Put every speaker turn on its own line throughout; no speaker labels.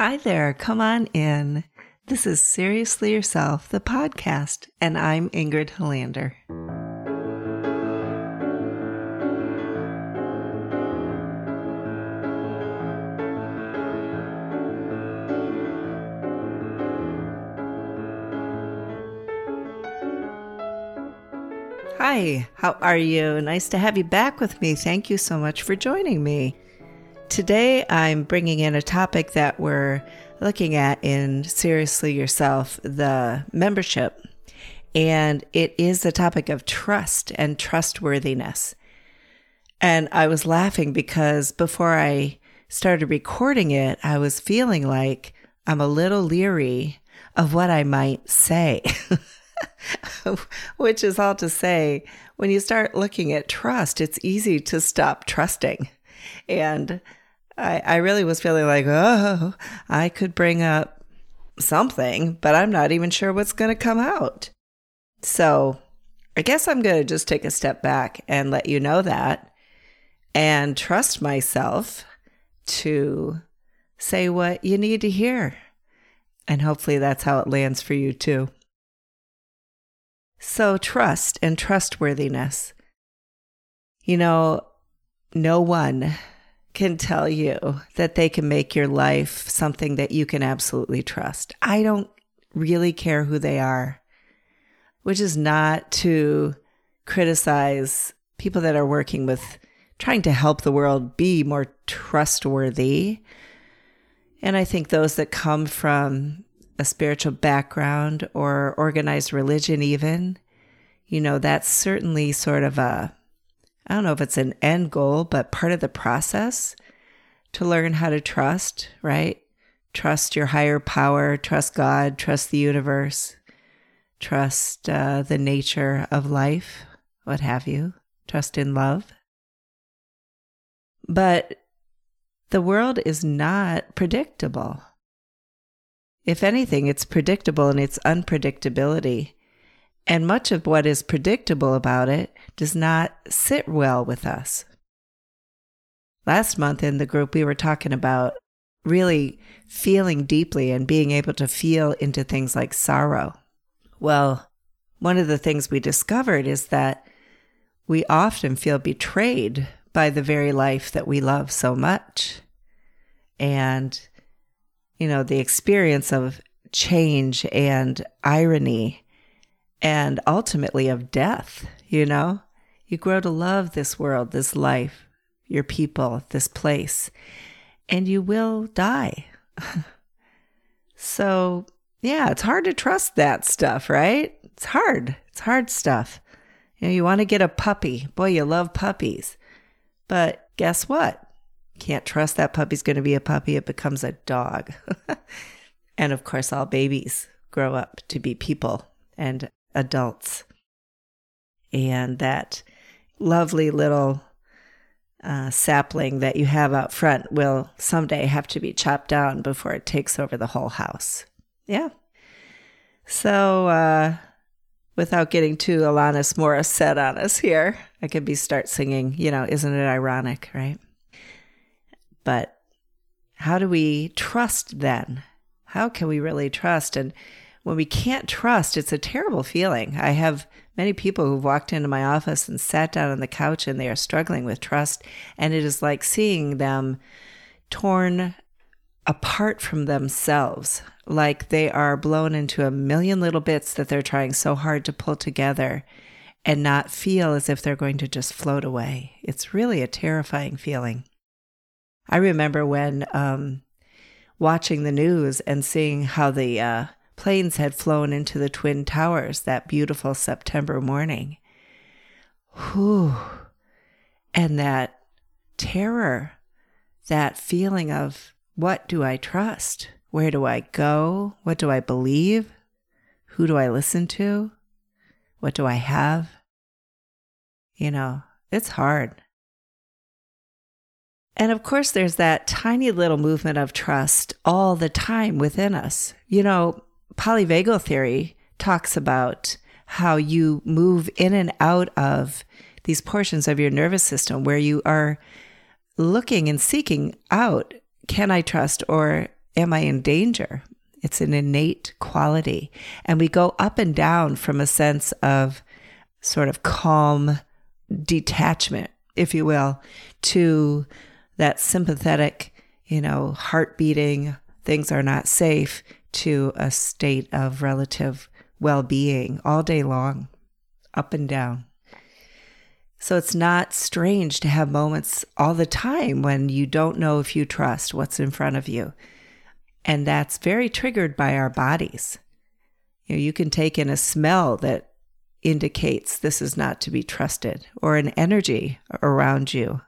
Hi there, come on in. This is Seriously Yourself, the podcast, and I'm Ingrid Helander. Hi, how are you? Nice to have you back with me. Thank you so much for joining me. Today, I'm bringing in a topic that we're looking at in Seriously Yourself the membership. And it is the topic of trust and trustworthiness. And I was laughing because before I started recording it, I was feeling like I'm a little leery of what I might say. Which is all to say, when you start looking at trust, it's easy to stop trusting. And I, I really was feeling like, oh, I could bring up something, but I'm not even sure what's going to come out. So I guess I'm going to just take a step back and let you know that and trust myself to say what you need to hear. And hopefully that's how it lands for you too. So, trust and trustworthiness. You know, no one can tell you that they can make your life something that you can absolutely trust. I don't really care who they are, which is not to criticize people that are working with trying to help the world be more trustworthy. And I think those that come from a spiritual background or organized religion, even, you know, that's certainly sort of a, I don't know if it's an end goal, but part of the process to learn how to trust, right? Trust your higher power, trust God, trust the universe, trust uh, the nature of life, what have you, trust in love. But the world is not predictable. If anything, it's predictable in its unpredictability. And much of what is predictable about it does not sit well with us. Last month in the group, we were talking about really feeling deeply and being able to feel into things like sorrow. Well, one of the things we discovered is that we often feel betrayed by the very life that we love so much. And you know, the experience of change and irony and ultimately of death, you know? You grow to love this world, this life, your people, this place, and you will die. so, yeah, it's hard to trust that stuff, right? It's hard. It's hard stuff. You know, you want to get a puppy. Boy, you love puppies. But guess what? Can't trust that puppy's going to be a puppy. It becomes a dog. and of course, all babies grow up to be people and adults. And that lovely little uh, sapling that you have out front will someday have to be chopped down before it takes over the whole house. Yeah. So, uh, without getting too Alanis Morissette on us here, I could be start singing, you know, isn't it ironic, right? But how do we trust then? How can we really trust? And when we can't trust, it's a terrible feeling. I have many people who've walked into my office and sat down on the couch and they are struggling with trust. And it is like seeing them torn apart from themselves, like they are blown into a million little bits that they're trying so hard to pull together and not feel as if they're going to just float away. It's really a terrifying feeling. I remember when um, watching the news and seeing how the uh, planes had flown into the Twin Towers that beautiful September morning. Whew. And that terror, that feeling of what do I trust? Where do I go? What do I believe? Who do I listen to? What do I have? You know, it's hard. And of course, there's that tiny little movement of trust all the time within us. You know, polyvagal theory talks about how you move in and out of these portions of your nervous system where you are looking and seeking out can I trust or am I in danger? It's an innate quality. And we go up and down from a sense of sort of calm detachment, if you will, to that sympathetic, you know, heart beating, things are not safe, to a state of relative well being all day long, up and down. So it's not strange to have moments all the time when you don't know if you trust what's in front of you. And that's very triggered by our bodies. You know, you can take in a smell that indicates this is not to be trusted or an energy around you.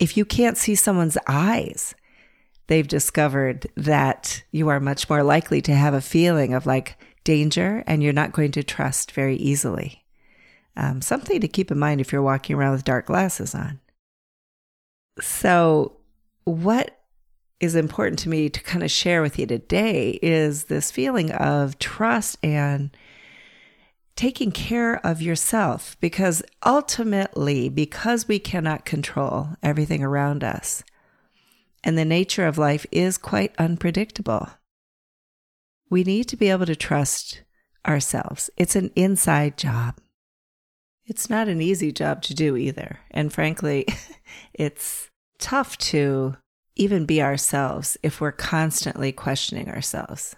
If you can't see someone's eyes, they've discovered that you are much more likely to have a feeling of like danger and you're not going to trust very easily. Um, something to keep in mind if you're walking around with dark glasses on. So, what is important to me to kind of share with you today is this feeling of trust and taking care of yourself because ultimately, because we cannot control everything around us, and the nature of life is quite unpredictable, we need to be able to trust ourselves. It's an inside job. It's not an easy job to do either. And frankly, it's tough to even be ourselves if we're constantly questioning ourselves.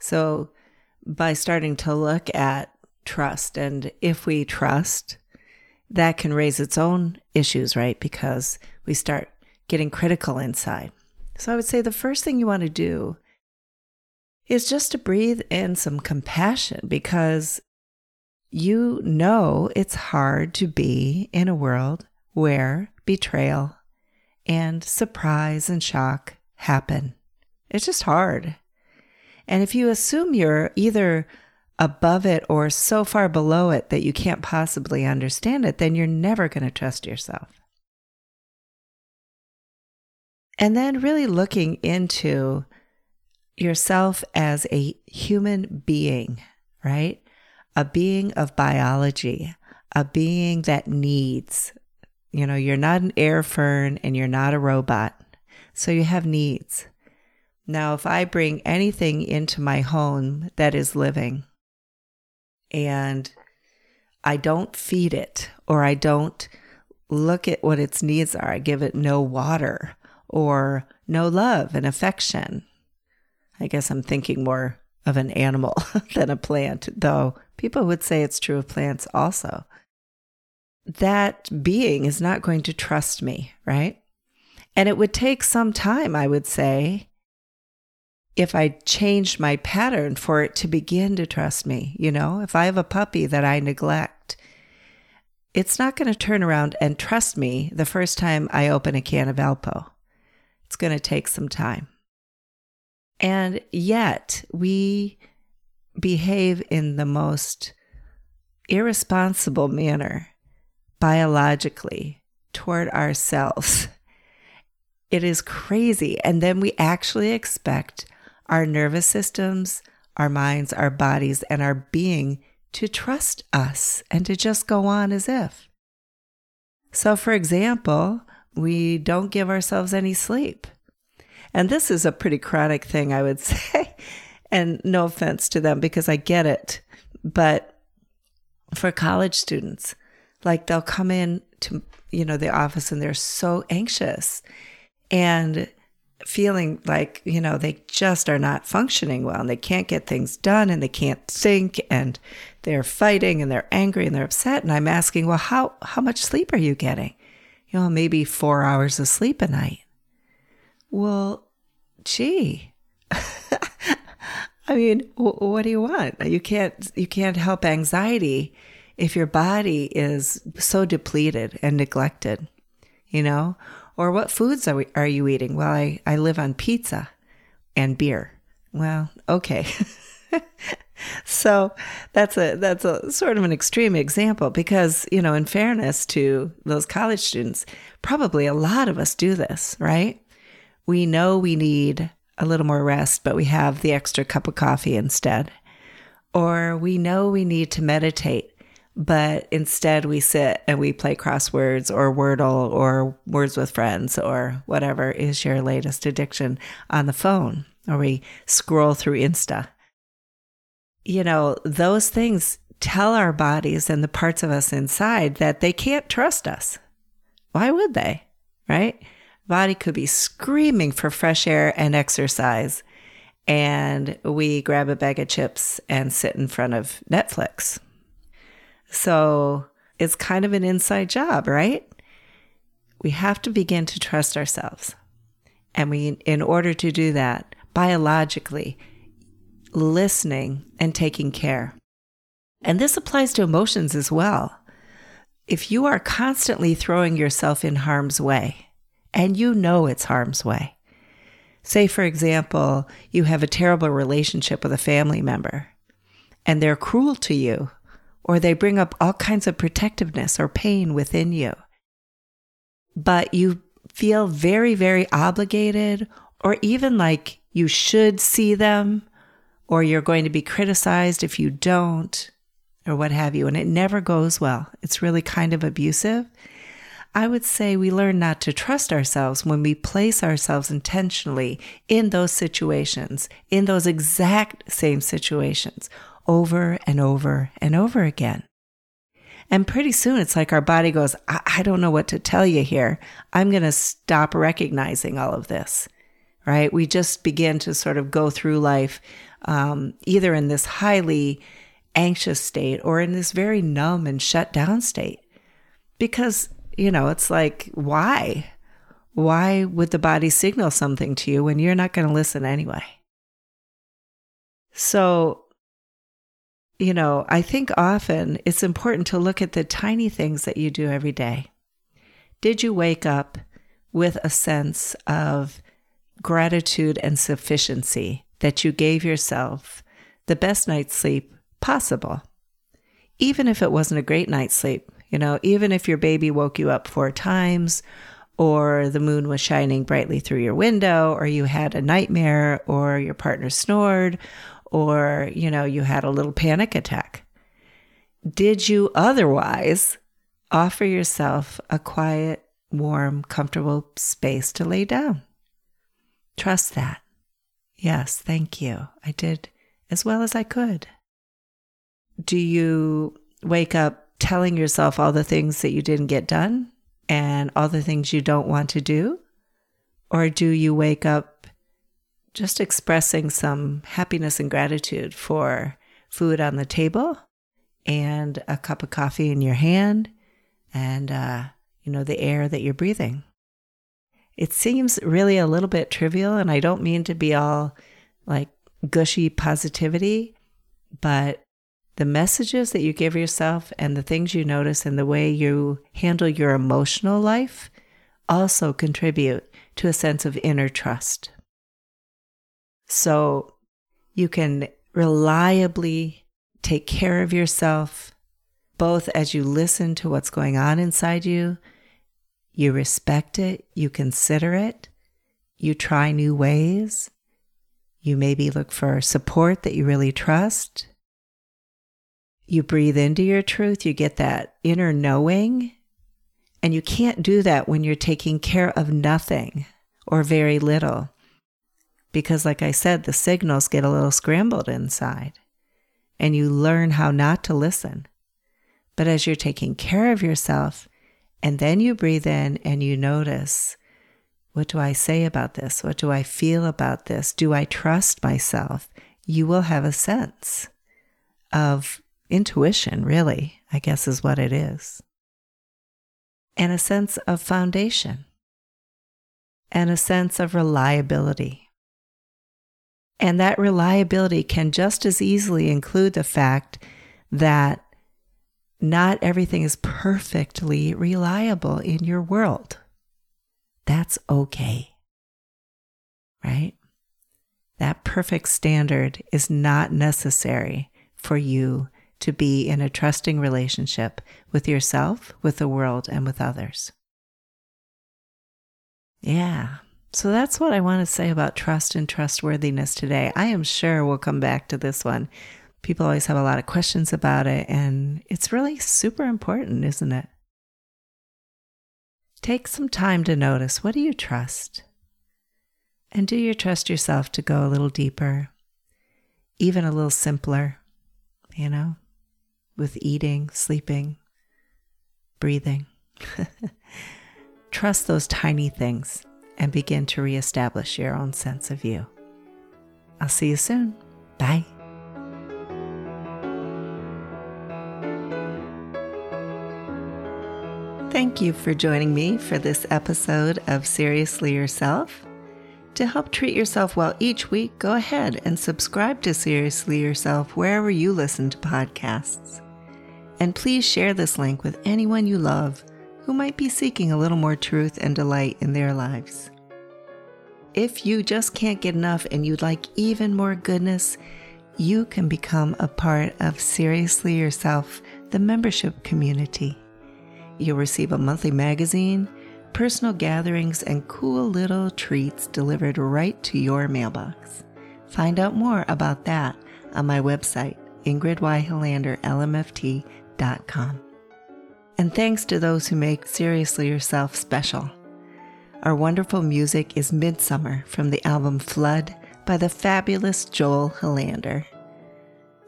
So, by starting to look at trust, and if we trust, that can raise its own issues, right? Because we start getting critical inside. So, I would say the first thing you want to do is just to breathe in some compassion because you know it's hard to be in a world where betrayal and surprise and shock happen. It's just hard. And if you assume you're either above it or so far below it that you can't possibly understand it, then you're never going to trust yourself. And then really looking into yourself as a human being, right? A being of biology, a being that needs, you know, you're not an air fern and you're not a robot. So you have needs. Now, if I bring anything into my home that is living and I don't feed it or I don't look at what its needs are, I give it no water or no love and affection. I guess I'm thinking more of an animal than a plant, though people would say it's true of plants also that being is not going to trust me, right? And it would take some time, I would say, if I changed my pattern for it to begin to trust me. You know, if I have a puppy that I neglect, it's not going to turn around and trust me the first time I open a can of Alpo. It's going to take some time. And yet, we behave in the most irresponsible manner biologically toward ourselves. It is crazy. And then we actually expect our nervous systems, our minds, our bodies, and our being to trust us and to just go on as if. So, for example, we don't give ourselves any sleep. And this is a pretty chronic thing, I would say. and no offense to them because I get it. But for college students, like they'll come in to, you know, the office and they're so anxious and feeling like, you know, they just are not functioning well and they can't get things done and they can't think and they're fighting and they're angry and they're upset. And I'm asking, well, how, how much sleep are you getting? You know, maybe four hours of sleep a night. Well, gee. I mean, what do you want? You can't you can't help anxiety if your body is so depleted and neglected, you know? Or what foods are, we, are you eating? Well, I, I live on pizza and beer. Well, okay. so that's a that's a sort of an extreme example because you know in fairness to those college students probably a lot of us do this right? We know we need a little more rest but we have the extra cup of coffee instead. Or we know we need to meditate but instead we sit and we play crosswords or Wordle or Words with Friends or whatever is your latest addiction on the phone. Or we scroll through Insta. You know, those things tell our bodies and the parts of us inside that they can't trust us. Why would they? Right? Body could be screaming for fresh air and exercise. And we grab a bag of chips and sit in front of Netflix. So it's kind of an inside job, right? We have to begin to trust ourselves. And we, in order to do that, biologically, listening and taking care. And this applies to emotions as well. If you are constantly throwing yourself in harm's way, and you know it's harm's way, say, for example, you have a terrible relationship with a family member, and they're cruel to you, or they bring up all kinds of protectiveness or pain within you, but you feel very, very obligated, or even like you should see them, or you're going to be criticized if you don't or what have you, and it never goes well. It's really kind of abusive. I would say we learn not to trust ourselves when we place ourselves intentionally in those situations, in those exact same situations, over and over and over again. And pretty soon it's like our body goes, I, I don't know what to tell you here. I'm going to stop recognizing all of this, right? We just begin to sort of go through life um, either in this highly anxious state or in this very numb and shut down state. Because, you know, it's like, why? Why would the body signal something to you when you're not going to listen anyway? So, you know, I think often it's important to look at the tiny things that you do every day. Did you wake up with a sense of gratitude and sufficiency that you gave yourself the best night's sleep possible. Even if it wasn't a great night's sleep, you know, even if your baby woke you up four times, or the moon was shining brightly through your window, or you had a nightmare, or your partner snored, or, you know, you had a little panic attack. Did you otherwise offer yourself a quiet, warm, comfortable space to lay down? Trust that. Yes, thank you. I did as well as I could do you wake up telling yourself all the things that you didn't get done and all the things you don't want to do? Or do you wake up just expressing some happiness and gratitude for food on the table and a cup of coffee in your hand and, uh, you know, the air that you're breathing? It seems really a little bit trivial, and I don't mean to be all like gushy positivity, but the messages that you give yourself and the things you notice and the way you handle your emotional life also contribute to a sense of inner trust. So you can reliably take care of yourself, both as you listen to what's going on inside you, you respect it, you consider it, you try new ways, you maybe look for support that you really trust, you breathe into your truth, you get that inner knowing. And you can't do that when you're taking care of nothing or very little. Because, like I said, the signals get a little scrambled inside and you learn how not to listen. But as you're taking care of yourself, and then you breathe in and you notice what do I say about this? What do I feel about this? Do I trust myself? You will have a sense of intuition, really, I guess is what it is, and a sense of foundation, and a sense of reliability. And that reliability can just as easily include the fact that not everything is perfectly reliable in your world. That's okay. Right? That perfect standard is not necessary for you to be in a trusting relationship with yourself, with the world, and with others. Yeah. So that's what I want to say about trust and trustworthiness today. I am sure we'll come back to this one. People always have a lot of questions about it, and it's really super important, isn't it? Take some time to notice what do you trust? And do you trust yourself to go a little deeper, even a little simpler, you know, with eating, sleeping, breathing. trust those tiny things and begin to reestablish your own sense of you. I'll see you soon. Bye. Thank you for joining me for this episode of Seriously Yourself. To help treat yourself well each week, go ahead and subscribe to Seriously Yourself wherever you listen to podcasts. And please share this link with anyone you love who might be seeking a little more truth and delight in their lives. If you just can't get enough and you'd like even more goodness, you can become a part of Seriously Yourself, the membership community. You'll receive a monthly magazine, personal gatherings, and cool little treats delivered right to your mailbox. Find out more about that on my website, ingridyhilanderlmft.com. And thanks to those who make Seriously Yourself special. Our wonderful music is Midsummer from the album Flood by the fabulous Joel Helander.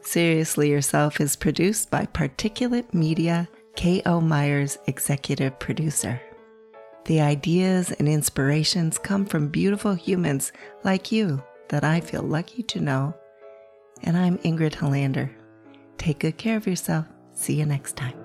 Seriously Yourself is produced by Particulate Media K.O. Myers, executive producer. The ideas and inspirations come from beautiful humans like you that I feel lucky to know. And I'm Ingrid Helander. Take good care of yourself. See you next time.